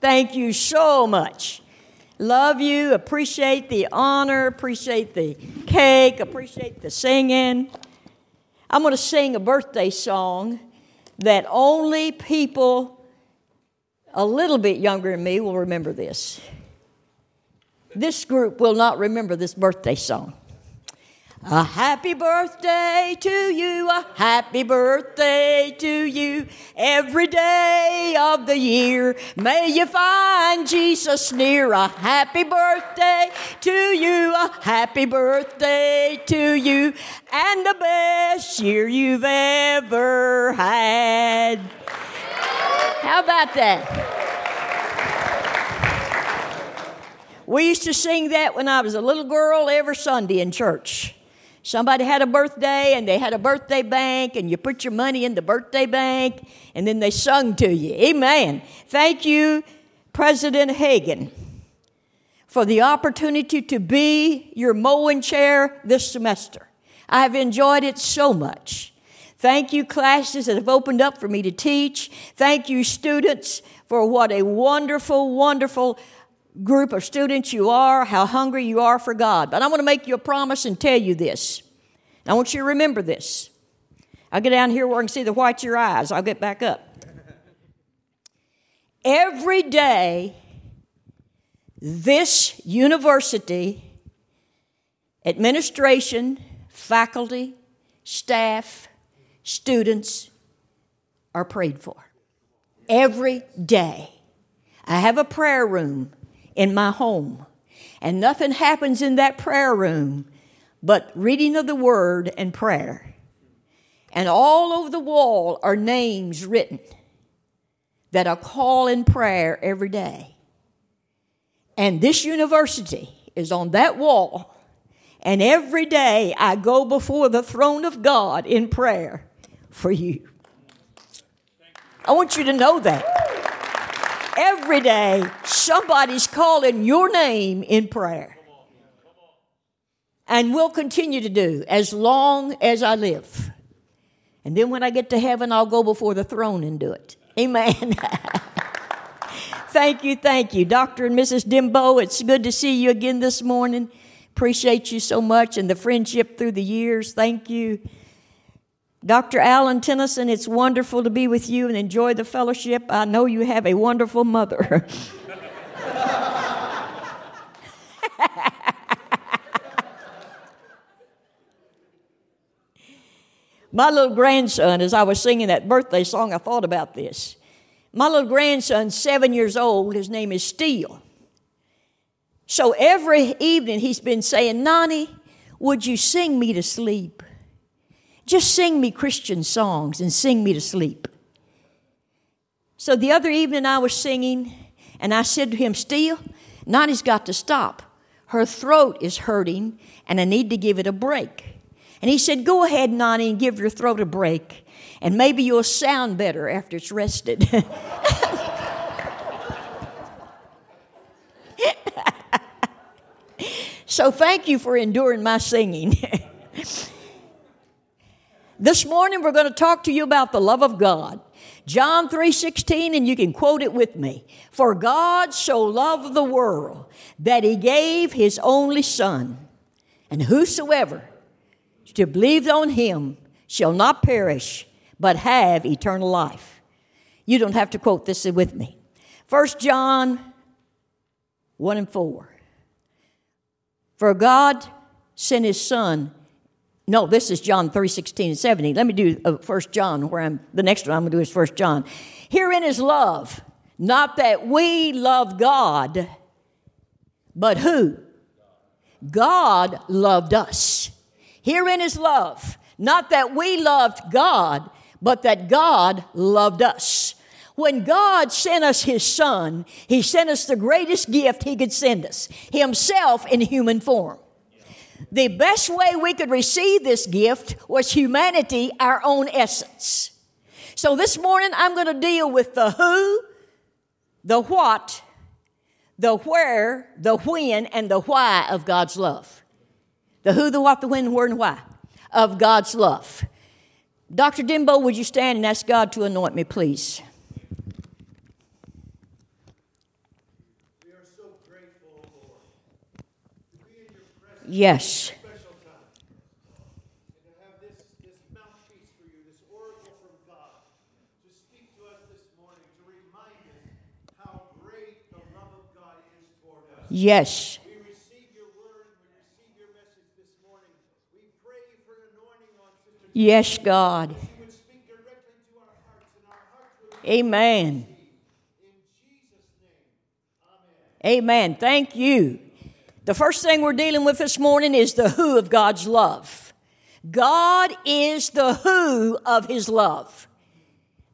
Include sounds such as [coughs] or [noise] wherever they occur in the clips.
Thank you so much. Love you, appreciate the honor, appreciate the cake, appreciate the singing. I'm going to sing a birthday song that only people a little bit younger than me will remember this. This group will not remember this birthday song. A happy birthday to you, a happy birthday to you. Every day of the year, may you find Jesus near. A happy birthday to you, a happy birthday to you, and the best year you've ever had. How about that? We used to sing that when I was a little girl every Sunday in church. Somebody had a birthday and they had a birthday bank, and you put your money in the birthday bank, and then they sung to you. Amen. Thank you, President Hagan, for the opportunity to be your mowing chair this semester. I have enjoyed it so much. Thank you, classes that have opened up for me to teach. Thank you, students, for what a wonderful, wonderful group of students you are, how hungry you are for God. But I want to make you a promise and tell you this. I want you to remember this. I'll get down here where I can see the whites of your eyes. I'll get back up. Every day, this university, administration, faculty, staff, students are prayed for. Every day. I have a prayer room in my home. And nothing happens in that prayer room but reading of the word and prayer. And all over the wall are names written that are call in prayer every day. And this university is on that wall. And every day I go before the throne of God in prayer for you. I want you to know that. Every day, somebody's calling your name in prayer. And will continue to do as long as I live. And then when I get to heaven, I'll go before the throne and do it. Amen. [laughs] thank you, thank you. Dr. and Mrs. Dimbo, it's good to see you again this morning. Appreciate you so much and the friendship through the years. Thank you. Dr. Alan Tennison, it's wonderful to be with you and enjoy the fellowship. I know you have a wonderful mother. [laughs] My little grandson, as I was singing that birthday song, I thought about this. My little grandson, seven years old. His name is Steele. So every evening he's been saying, Nani, would you sing me to sleep? Just sing me Christian songs and sing me to sleep. So the other evening I was singing, and I said to him, Steele, Nani's got to stop. Her throat is hurting, and I need to give it a break. And he said, Go ahead, Nani, and give your throat a break, and maybe you'll sound better after it's rested. [laughs] so thank you for enduring my singing. [laughs] This morning we're going to talk to you about the love of God. John 3:16 and you can quote it with me. For God so loved the world that he gave his only son, and whosoever to believe on him shall not perish but have eternal life. You don't have to quote this with me. 1 John 1 and 4. For God sent his son no, this is John 3 16 and 17. Let me do uh, First John, where I'm, the next one I'm going to do is First John. Herein is love, not that we love God, but who? God loved us. Herein is love, not that we loved God, but that God loved us. When God sent us His Son, He sent us the greatest gift He could send us Himself in human form. The best way we could receive this gift was humanity, our own essence. So this morning I'm going to deal with the who, the what, the where, the when, and the why of God's love. The who, the what, the when, the where, and why of God's love. Dr. Dimbo, would you stand and ask God to anoint me, please? Yes. Yes. We receive your word. We receive your message this morning. We pray for an anointing on Sister Yes, God. Hearts, Amen. in Jesus' name. Amen. Thank you. The first thing we're dealing with this morning is the who of God's love. God is the who of his love.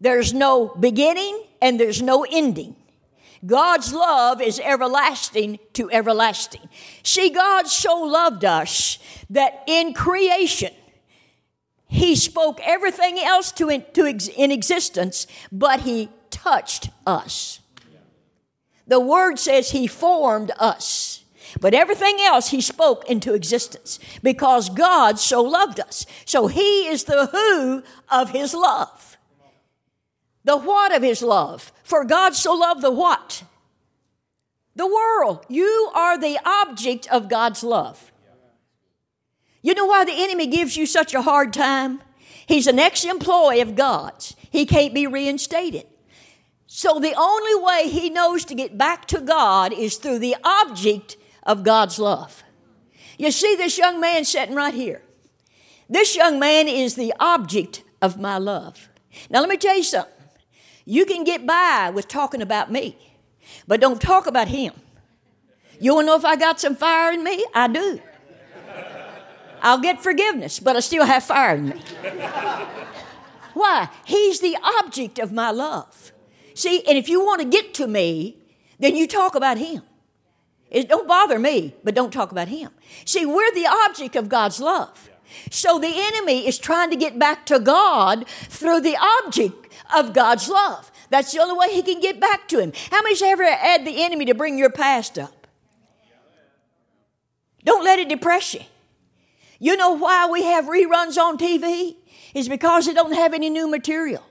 There's no beginning and there's no ending. God's love is everlasting to everlasting. See, God so loved us that in creation, He spoke everything else to, in, to ex, in existence, but He touched us. The Word says He formed us. But everything else he spoke into existence because God so loved us. So he is the who of his love. The what of his love. For God so loved the what? The world. You are the object of God's love. You know why the enemy gives you such a hard time? He's an ex employee of God's. He can't be reinstated. So the only way he knows to get back to God is through the object of God's love. You see this young man sitting right here. This young man is the object of my love. Now, let me tell you something. You can get by with talking about me, but don't talk about him. You want to know if I got some fire in me? I do. I'll get forgiveness, but I still have fire in me. Why? He's the object of my love. See, and if you want to get to me, then you talk about him. It don't bother me, but don't talk about him. See, we're the object of God's love. So the enemy is trying to get back to God through the object of God's love. That's the only way he can get back to him. How many's ever had the enemy to bring your past up? Don't let it depress you. You know why we have reruns on TV? Is because they don't have any new material.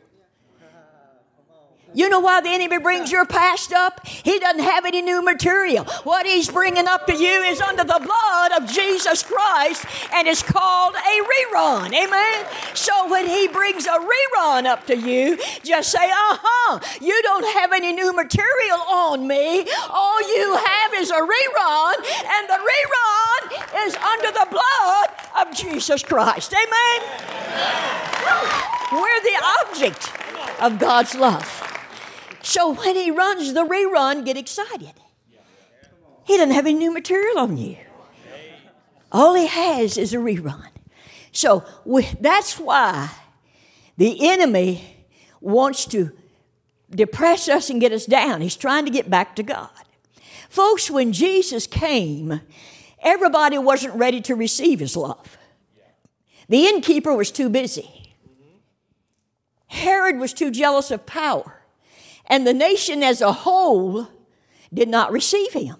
You know why the enemy brings your past up? He doesn't have any new material. What he's bringing up to you is under the blood of Jesus Christ, and it's called a rerun. Amen? So when he brings a rerun up to you, just say, uh huh, you don't have any new material on me. All you have is a rerun, and the rerun is under the blood of Jesus Christ. Amen? We're the object of God's love. So when he runs the rerun, get excited. He doesn't have any new material on you. All he has is a rerun. So we, that's why the enemy wants to depress us and get us down. He's trying to get back to God. Folks, when Jesus came, everybody wasn't ready to receive his love. The innkeeper was too busy. Herod was too jealous of power and the nation as a whole did not receive him.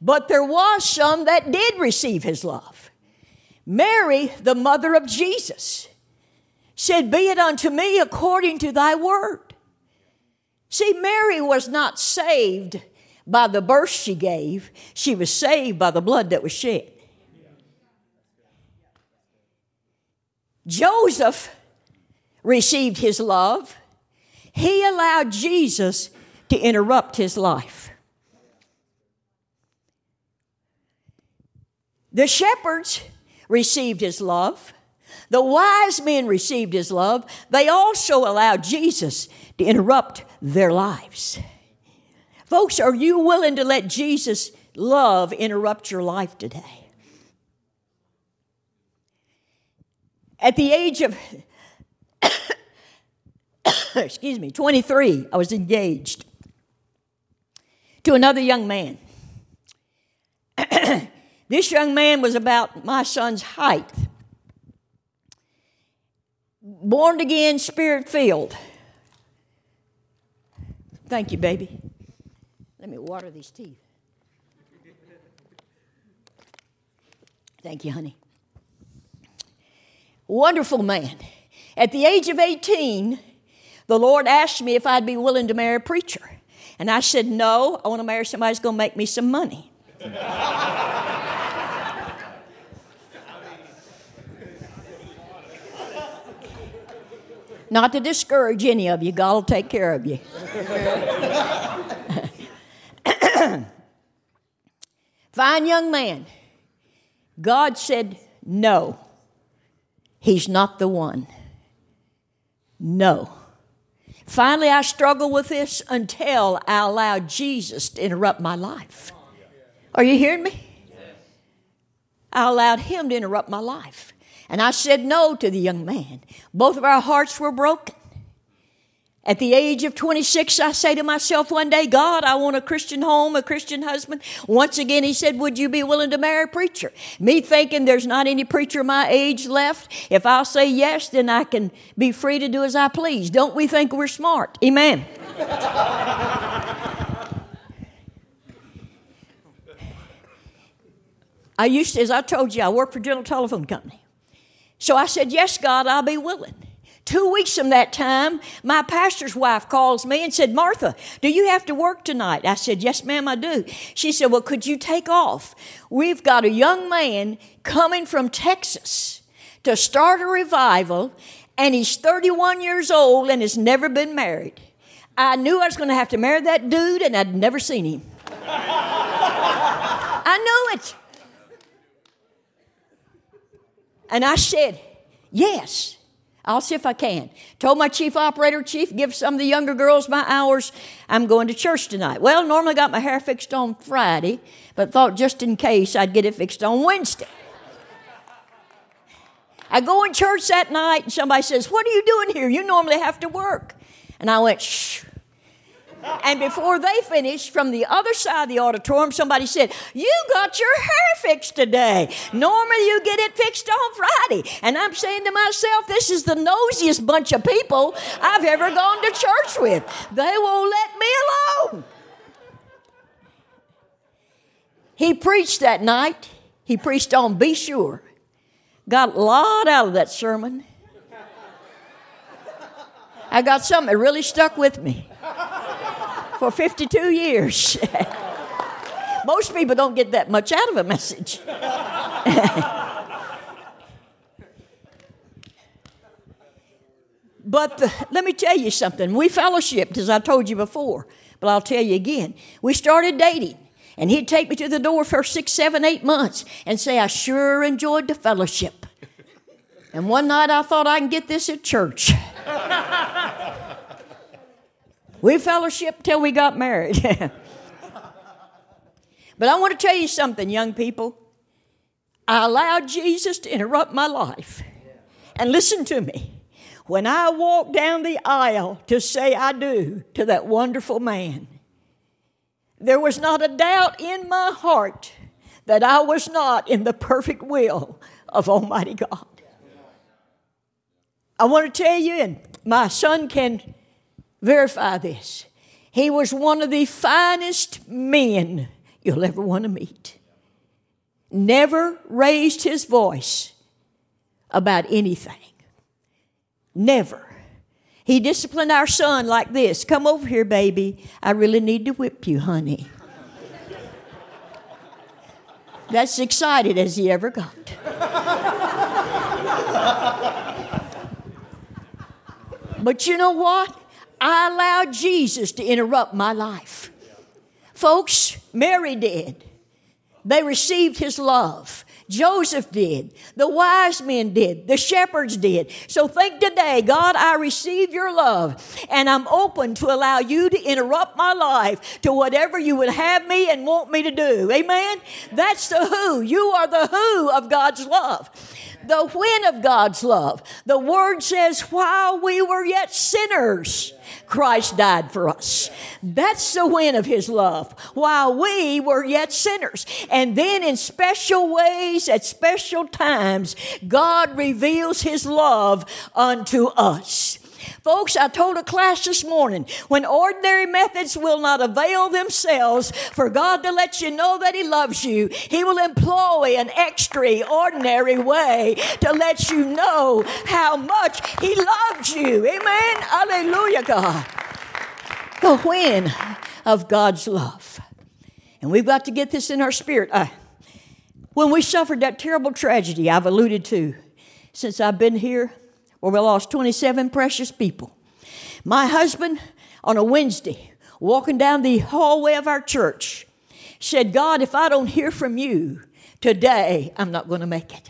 But there was some that did receive his love. Mary, the mother of Jesus, said, Be it unto me according to thy word. See, Mary was not saved by the birth she gave, she was saved by the blood that was shed. Joseph received his love he allowed Jesus to interrupt his life. The shepherds received his love. The wise men received his love. They also allowed Jesus to interrupt their lives. Folks, are you willing to let Jesus' love interrupt your life today? At the age of [coughs] excuse me, 23, I was engaged to another young man. [coughs] this young man was about my son's height. Born again, spirit filled. Thank you, baby. Let me water these teeth. Thank you, honey. Wonderful man. At the age of 18, the Lord asked me if I'd be willing to marry a preacher. And I said, No, I want to marry somebody who's going to make me some money. [laughs] Not to discourage any of you, God will take care of you. [clears throat] Fine young man. God said, No, he's not the one. No. Finally, I struggled with this until I allowed Jesus to interrupt my life. Are you hearing me? I allowed him to interrupt my life. And I said no to the young man. Both of our hearts were broken. At the age of 26, I say to myself one day, God, I want a Christian home, a Christian husband. Once again, he said, Would you be willing to marry a preacher? Me thinking there's not any preacher my age left. If I'll say yes, then I can be free to do as I please. Don't we think we're smart? Amen. I used to, as I told you, I work for General Telephone Company. So I said, Yes, God, I'll be willing. Two weeks from that time, my pastor's wife calls me and said, Martha, do you have to work tonight? I said, Yes, ma'am, I do. She said, Well, could you take off? We've got a young man coming from Texas to start a revival, and he's 31 years old and has never been married. I knew I was going to have to marry that dude, and I'd never seen him. [laughs] I knew it. And I said, Yes. I'll see if I can. Told my chief operator, chief, give some of the younger girls my hours. I'm going to church tonight. Well, normally got my hair fixed on Friday, but thought just in case I'd get it fixed on Wednesday. I go in church that night and somebody says, What are you doing here? You normally have to work. And I went, Shh. And before they finished, from the other side of the auditorium, somebody said, You got your hair fixed today. Normally you get it fixed on Friday. And I'm saying to myself, This is the nosiest bunch of people I've ever gone to church with. They won't let me alone. He preached that night. He preached on Be Sure. Got a lot out of that sermon. I got something that really stuck with me for 52 years. [laughs] Most people don't get that much out of a message. [laughs] but the, let me tell you something. We fellowshipped, as I told you before, but I'll tell you again. We started dating, and he'd take me to the door for six, seven, eight months and say, I sure enjoyed the fellowship. And one night I thought I can get this at church. [laughs] we fellowshiped till we got married. [laughs] but I want to tell you something, young people. I allowed Jesus to interrupt my life. And listen to me. When I walked down the aisle to say I do to that wonderful man, there was not a doubt in my heart that I was not in the perfect will of Almighty God. I want to tell you, and my son can verify this. He was one of the finest men you'll ever want to meet. Never raised his voice about anything. Never. He disciplined our son like this Come over here, baby. I really need to whip you, honey. That's excited as he ever got. But you know what? I allowed Jesus to interrupt my life. Folks, Mary did. They received his love. Joseph did. The wise men did. The shepherds did. So think today, God, I receive your love and I'm open to allow you to interrupt my life to whatever you would have me and want me to do. Amen? That's the who. You are the who of God's love the when of God's love. The word says, while we were yet sinners, Christ died for us. That's the when of his love, while we were yet sinners. And then in special ways, at special times, God reveals his love unto us. Folks, I told a class this morning when ordinary methods will not avail themselves for God to let you know that He loves you, He will employ an extraordinary way to let you know how much He loves you. Amen. Hallelujah, God. The when of God's love. And we've got to get this in our spirit. Uh, when we suffered that terrible tragedy I've alluded to since I've been here, where we lost 27 precious people, my husband on a Wednesday, walking down the hallway of our church, said, God, if I don't hear from you today, I'm not going to make it.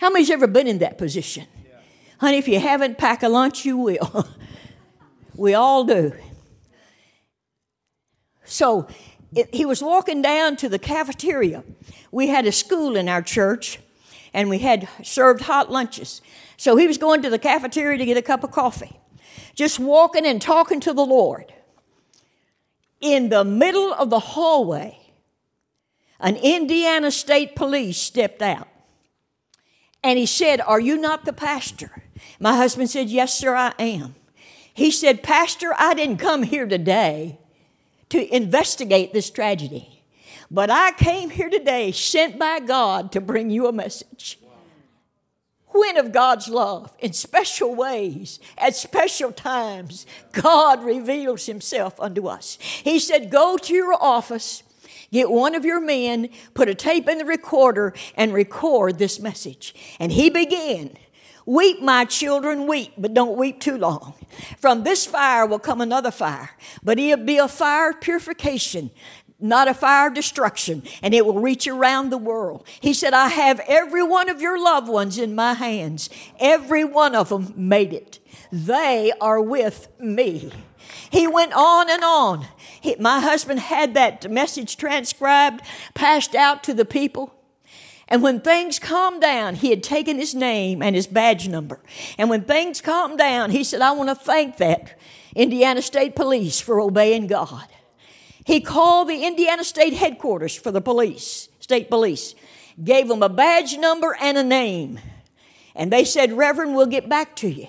How many's ever been in that position? Yeah. Honey, if you haven't, packed a lunch, you will. [laughs] we all do. So it, he was walking down to the cafeteria. We had a school in our church, and we had served hot lunches. So he was going to the cafeteria to get a cup of coffee, just walking and talking to the Lord. In the middle of the hallway, an Indiana State Police stepped out. And he said, Are you not the pastor? My husband said, Yes, sir, I am. He said, Pastor, I didn't come here today to investigate this tragedy, but I came here today sent by God to bring you a message. When of God's love in special ways, at special times, God reveals Himself unto us. He said, Go to your office Get one of your men, put a tape in the recorder, and record this message. And he began. Weep, my children, weep, but don't weep too long. From this fire will come another fire, but it'll be a fire of purification, not a fire of destruction, and it will reach around the world. He said, I have every one of your loved ones in my hands. Every one of them made it. They are with me. He went on and on. He, my husband had that message transcribed, passed out to the people. And when things calmed down, he had taken his name and his badge number. And when things calmed down, he said, I want to thank that Indiana State Police for obeying God. He called the Indiana State headquarters for the police, state police, gave them a badge number and a name. And they said, Reverend, we'll get back to you.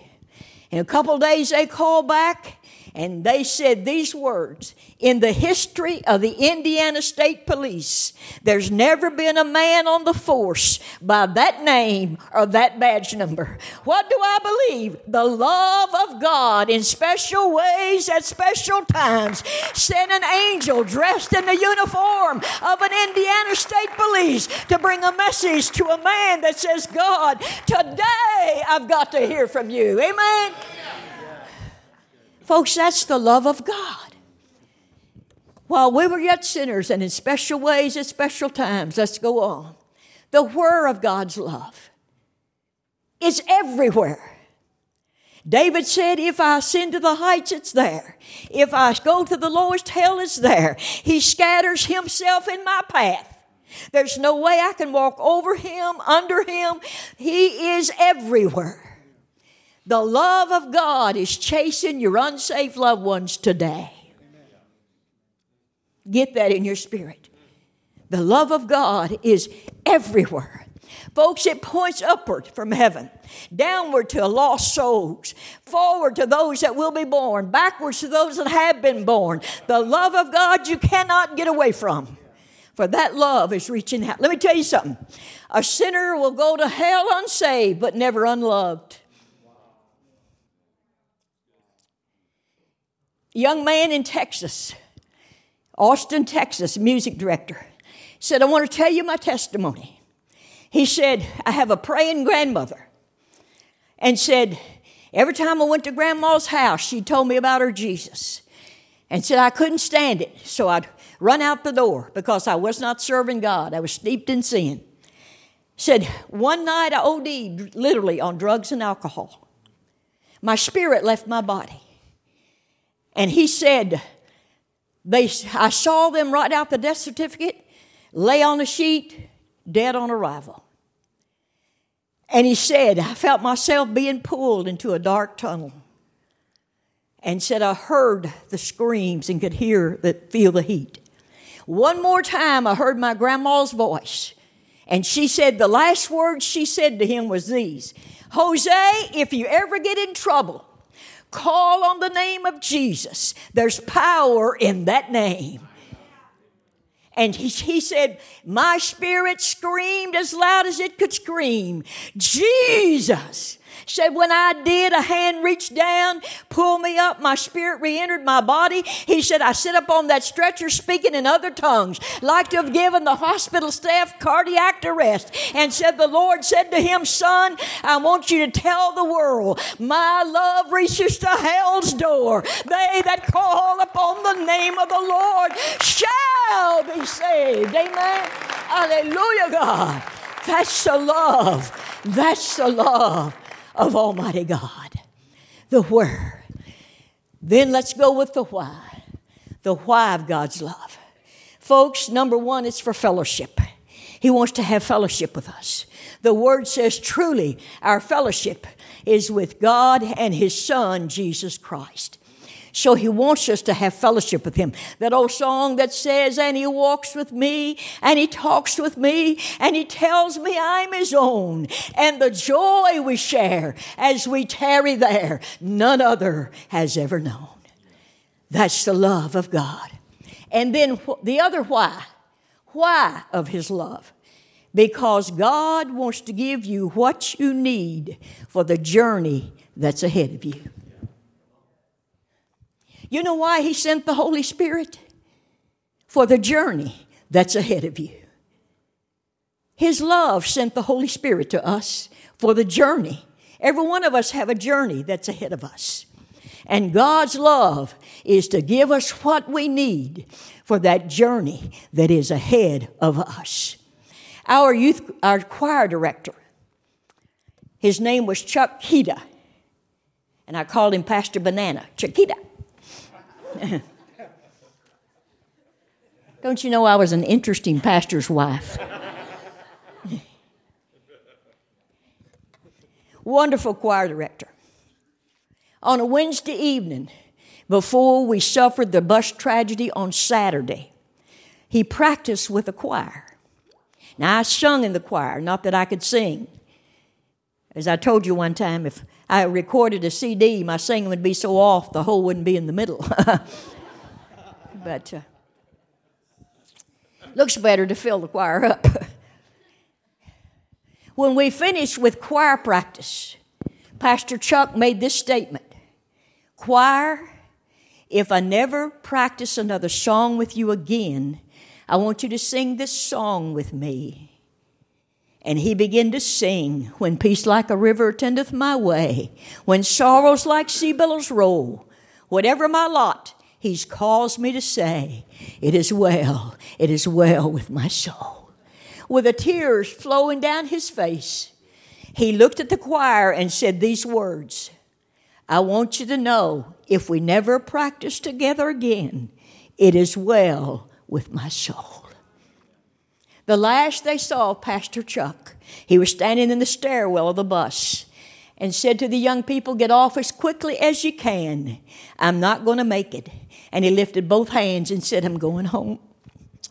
In a couple days, they called back and they said these words In the history of the Indiana State Police, there's never been a man on the force by that name or that badge number. What do I believe? The love of God in special ways at special times sent an angel dressed in the uniform of an Indiana State Police to bring a message to a man that says, God, today I've got to hear from you. Amen. Folks, that's the love of God. While we were yet sinners and in special ways at special times, let's go on. The whir of God's love is everywhere. David said, If I ascend to the heights, it's there. If I go to the lowest hell, it's there. He scatters himself in my path. There's no way I can walk over him, under him. He is everywhere. The love of God is chasing your unsafe loved ones today. Get that in your spirit. The love of God is everywhere. Folks, it points upward from heaven, downward to lost souls, forward to those that will be born, backwards to those that have been born. The love of God you cannot get away from, for that love is reaching out. Let me tell you something a sinner will go to hell unsaved, but never unloved. Young man in Texas, Austin, Texas, music director, said, I want to tell you my testimony. He said, I have a praying grandmother. And said, every time I went to grandma's house, she told me about her Jesus. And said, I couldn't stand it. So I'd run out the door because I was not serving God. I was steeped in sin. Said, one night I OD'd literally on drugs and alcohol. My spirit left my body. And he said, they, I saw them write out the death certificate, lay on the sheet, dead on arrival. And he said, I felt myself being pulled into a dark tunnel. And said, I heard the screams and could hear the, feel the heat. One more time, I heard my grandma's voice. And she said, the last words she said to him was these Jose, if you ever get in trouble, Call on the name of Jesus. There's power in that name. And he, he said, My spirit screamed as loud as it could scream, Jesus said, When I did, a hand reached down, pulled me up, my spirit re entered my body. He said, I sit up on that stretcher speaking in other tongues, like to have given the hospital staff cardiac arrest. And said, The Lord said to him, Son, I want you to tell the world, my love reaches to hell's door. They that call upon the name of the Lord shall be saved. Amen. Hallelujah, God. That's the love. That's the love of Almighty God. The where. Then let's go with the why. The why of God's love. Folks, number one, it's for fellowship. He wants to have fellowship with us. The word says truly our fellowship is with God and His Son, Jesus Christ. So he wants us to have fellowship with him. That old song that says, and he walks with me, and he talks with me, and he tells me I'm his own. And the joy we share as we tarry there, none other has ever known. That's the love of God. And then the other why. Why of his love? Because God wants to give you what you need for the journey that's ahead of you. You know why He sent the Holy Spirit? For the journey that's ahead of you. His love sent the Holy Spirit to us for the journey. Every one of us have a journey that's ahead of us. And God's love is to give us what we need for that journey that is ahead of us. Our youth, our choir director, his name was Chuck Kytta, and I called him Pastor Banana. Chuck Chiquita. Don't you know I was an interesting pastor's wife? Wonderful choir director. On a Wednesday evening, before we suffered the bus tragedy on Saturday, he practiced with the choir. Now, I sung in the choir, not that I could sing. As I told you one time, if I recorded a CD, my singing would be so off the hole wouldn't be in the middle. [laughs] but uh, looks better to fill the choir up. [laughs] when we finished with choir practice, Pastor Chuck made this statement Choir, if I never practice another song with you again, I want you to sing this song with me. And he began to sing, When peace like a river tendeth my way, when sorrows like sea billows roll, whatever my lot, he's caused me to say, It is well, it is well with my soul. With the tears flowing down his face, he looked at the choir and said these words I want you to know if we never practice together again, it is well with my soul. The last they saw Pastor Chuck, he was standing in the stairwell of the bus and said to the young people, Get off as quickly as you can. I'm not going to make it. And he lifted both hands and said, I'm going home.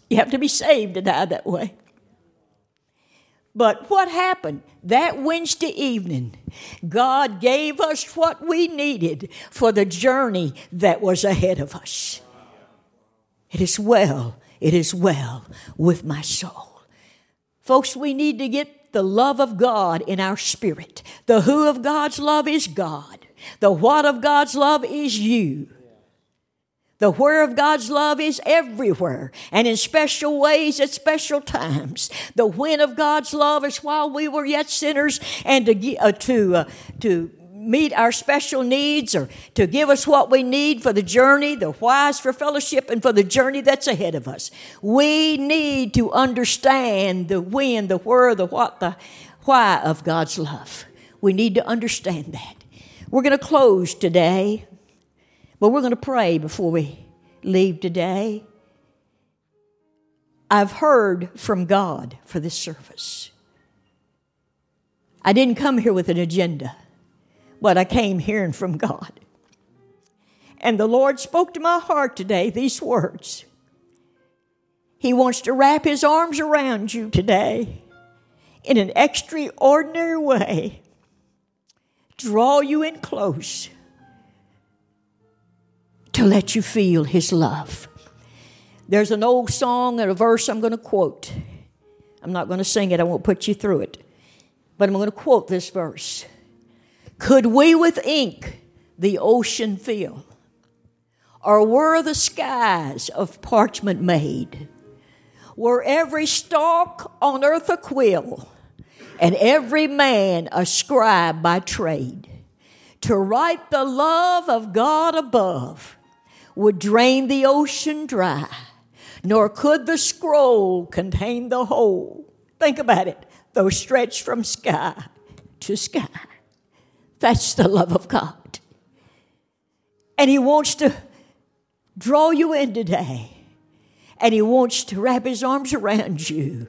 You have to be saved to die that way. But what happened? That Wednesday evening, God gave us what we needed for the journey that was ahead of us. It is well, it is well with my soul. Folks, we need to get the love of God in our spirit. The who of God's love is God. The what of God's love is you. The where of God's love is everywhere and in special ways at special times. The when of God's love is while we were yet sinners and to, uh, to, uh, to meet our special needs or to give us what we need for the journey, the whys for fellowship, and for the journey that's ahead of us. We need to understand the when, the where, the what, the why of God's love. We need to understand that. We're going to close today, but we're going to pray before we leave today. I've heard from God for this service. I didn't come here with an agenda but I came hearing from God. And the Lord spoke to my heart today these words. He wants to wrap his arms around you today in an extraordinary way, draw you in close to let you feel his love. There's an old song and a verse I'm going to quote. I'm not going to sing it, I won't put you through it. But I'm going to quote this verse. Could we with ink the ocean fill? Or were the skies of parchment made? Were every stalk on earth a quill, and every man a scribe by trade? To write the love of God above would drain the ocean dry, nor could the scroll contain the whole. Think about it, though stretched from sky to sky. That's the love of God. And He wants to draw you in today. And He wants to wrap His arms around you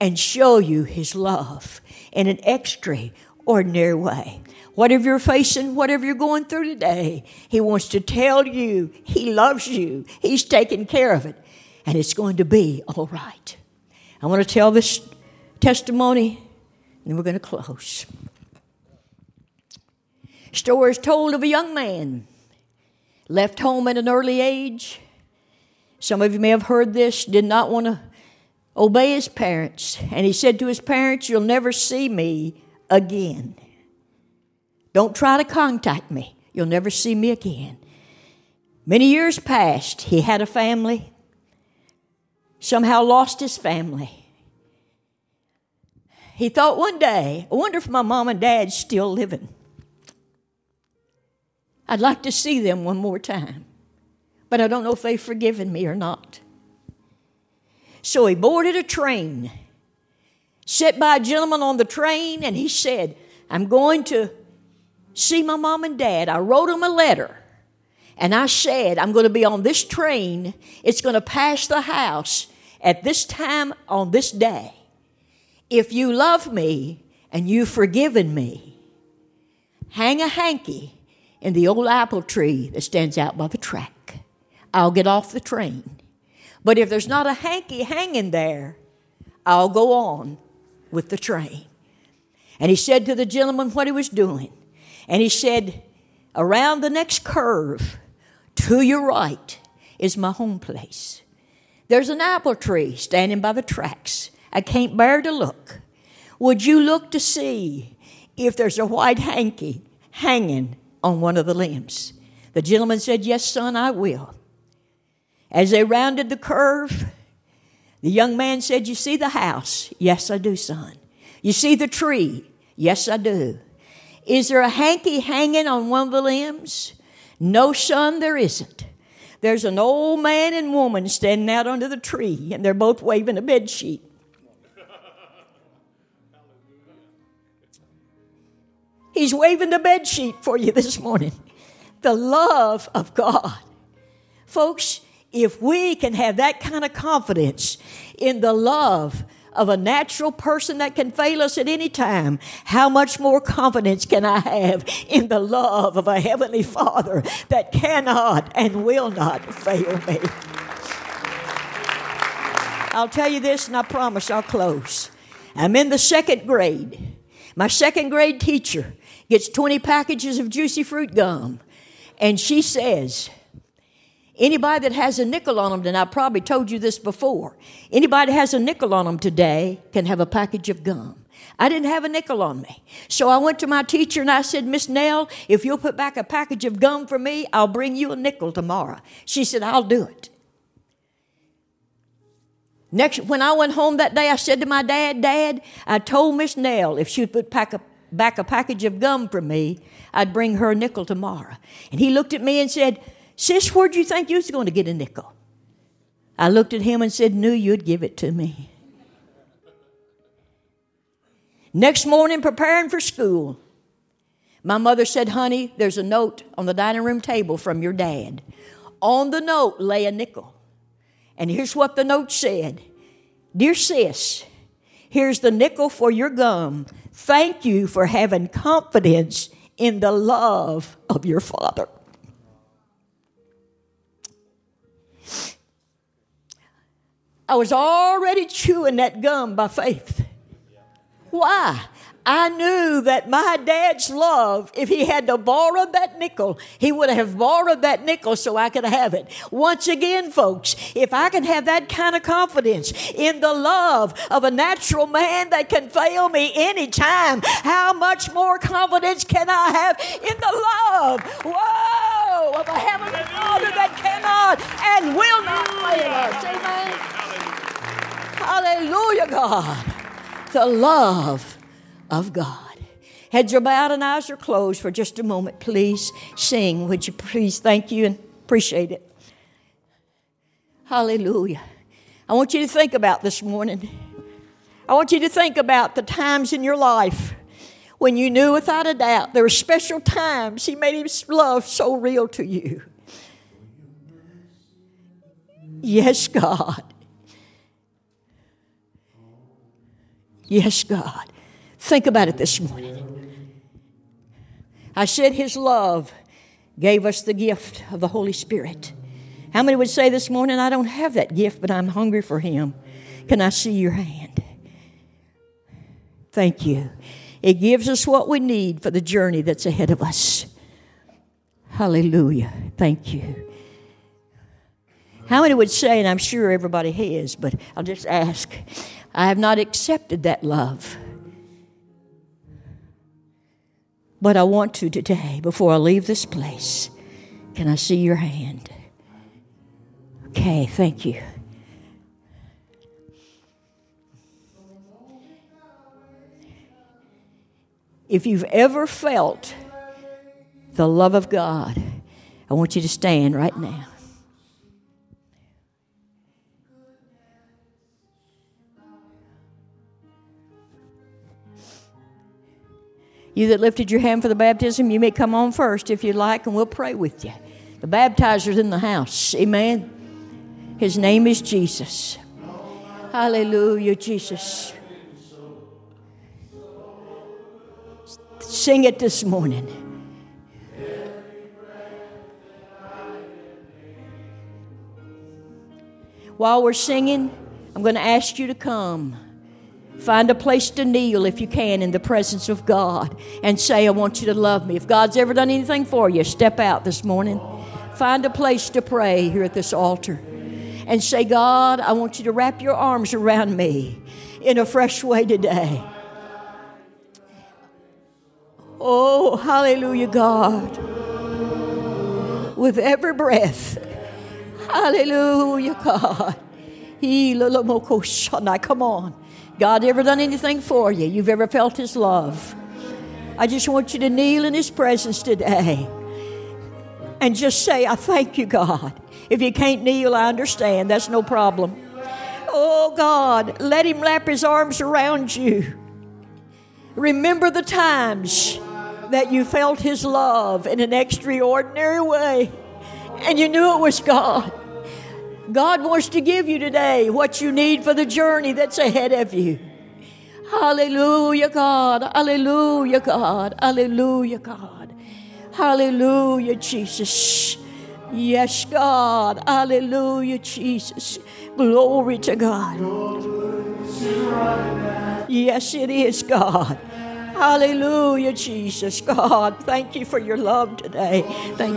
and show you His love in an extraordinary way. Whatever you're facing, whatever you're going through today, He wants to tell you He loves you, He's taking care of it, and it's going to be all right. I want to tell this testimony, and we're going to close. Story is told of a young man left home at an early age. Some of you may have heard this, did not want to obey his parents. And he said to his parents, You'll never see me again. Don't try to contact me. You'll never see me again. Many years passed. He had a family, somehow lost his family. He thought one day, I wonder if my mom and dad's still living. I'd like to see them one more time, but I don't know if they've forgiven me or not. So he boarded a train, sat by a gentleman on the train, and he said, I'm going to see my mom and dad. I wrote them a letter, and I said, I'm going to be on this train. It's going to pass the house at this time on this day. If you love me and you've forgiven me, hang a hanky in the old apple tree that stands out by the track. I'll get off the train. But if there's not a hanky hanging there, I'll go on with the train. And he said to the gentleman what he was doing. And he said, Around the next curve to your right is my home place. There's an apple tree standing by the tracks. I can't bear to look. Would you look to see if there's a white hanky hanging on one of the limbs. The gentleman said, Yes, son, I will. As they rounded the curve, the young man said, You see the house? Yes, I do, son. You see the tree? Yes, I do. Is there a hanky hanging on one of the limbs? No, son, there isn't. There's an old man and woman standing out under the tree, and they're both waving a bed sheet. He's waving the bed sheet for you this morning. The love of God. Folks, if we can have that kind of confidence in the love of a natural person that can fail us at any time, how much more confidence can I have in the love of a Heavenly Father that cannot and will not fail me? I'll tell you this and I promise I'll close. I'm in the second grade. My second grade teacher gets 20 packages of juicy fruit gum. And she says, Anybody that has a nickel on them, and I probably told you this before, anybody that has a nickel on them today can have a package of gum. I didn't have a nickel on me. So I went to my teacher and I said, Miss Nell, if you'll put back a package of gum for me, I'll bring you a nickel tomorrow. She said, I'll do it. Next, when I went home that day, I said to my dad, Dad, I told Miss Nell if she'd put back a back a package of gum for me, I'd bring her a nickel tomorrow. And he looked at me and said, Sis, where'd you think you was going to get a nickel? I looked at him and said, Knew you'd give it to me. Next morning, preparing for school, my mother said, Honey, there's a note on the dining room table from your dad. On the note lay a nickel. And here's what the note said Dear sis, here's the nickel for your gum Thank you for having confidence in the love of your Father. I was already chewing that gum by faith. Why? I knew that my dad's love, if he had to borrow that nickel, he would have borrowed that nickel so I could have it. Once again, folks, if I can have that kind of confidence in the love of a natural man that can fail me anytime, how much more confidence can I have in the love, whoa, of a heavenly Father that cannot and will not fail us? Amen. Hallelujah, God. The love of God. Heads are bowed and eyes are closed for just a moment. Please sing. Would you please? Thank you and appreciate it. Hallelujah. I want you to think about this morning. I want you to think about the times in your life when you knew without a doubt there were special times He made His love so real to you. Yes, God. Yes, God. Think about it this morning. I said His love gave us the gift of the Holy Spirit. How many would say this morning, I don't have that gift, but I'm hungry for Him? Can I see your hand? Thank you. It gives us what we need for the journey that's ahead of us. Hallelujah. Thank you. How many would say, and I'm sure everybody has, but I'll just ask, I have not accepted that love. But I want to today, before I leave this place. Can I see your hand? Okay, thank you. If you've ever felt the love of God, I want you to stand right now. You that lifted your hand for the baptism, you may come on first if you'd like, and we'll pray with you. The baptizer's in the house. Amen. His name is Jesus. Hallelujah, Jesus. Sing it this morning. While we're singing, I'm going to ask you to come. Find a place to kneel if you can in the presence of God and say, I want you to love me. If God's ever done anything for you, step out this morning. Find a place to pray here at this altar and say, God, I want you to wrap your arms around me in a fresh way today. Oh, hallelujah, God. With every breath. Hallelujah, God. Come on. God ever done anything for you? You've ever felt His love? I just want you to kneel in His presence today and just say, I thank you, God. If you can't kneel, I understand. That's no problem. Oh, God, let Him wrap His arms around you. Remember the times that you felt His love in an extraordinary way and you knew it was God. God wants to give you today what you need for the journey that's ahead of you. Hallelujah, God. Hallelujah, God. Hallelujah, God. Hallelujah, Jesus. Yes, God. Hallelujah, Jesus. Glory to God. Yes, it is, God. Hallelujah, Jesus. God, thank you for your love today. Thank you.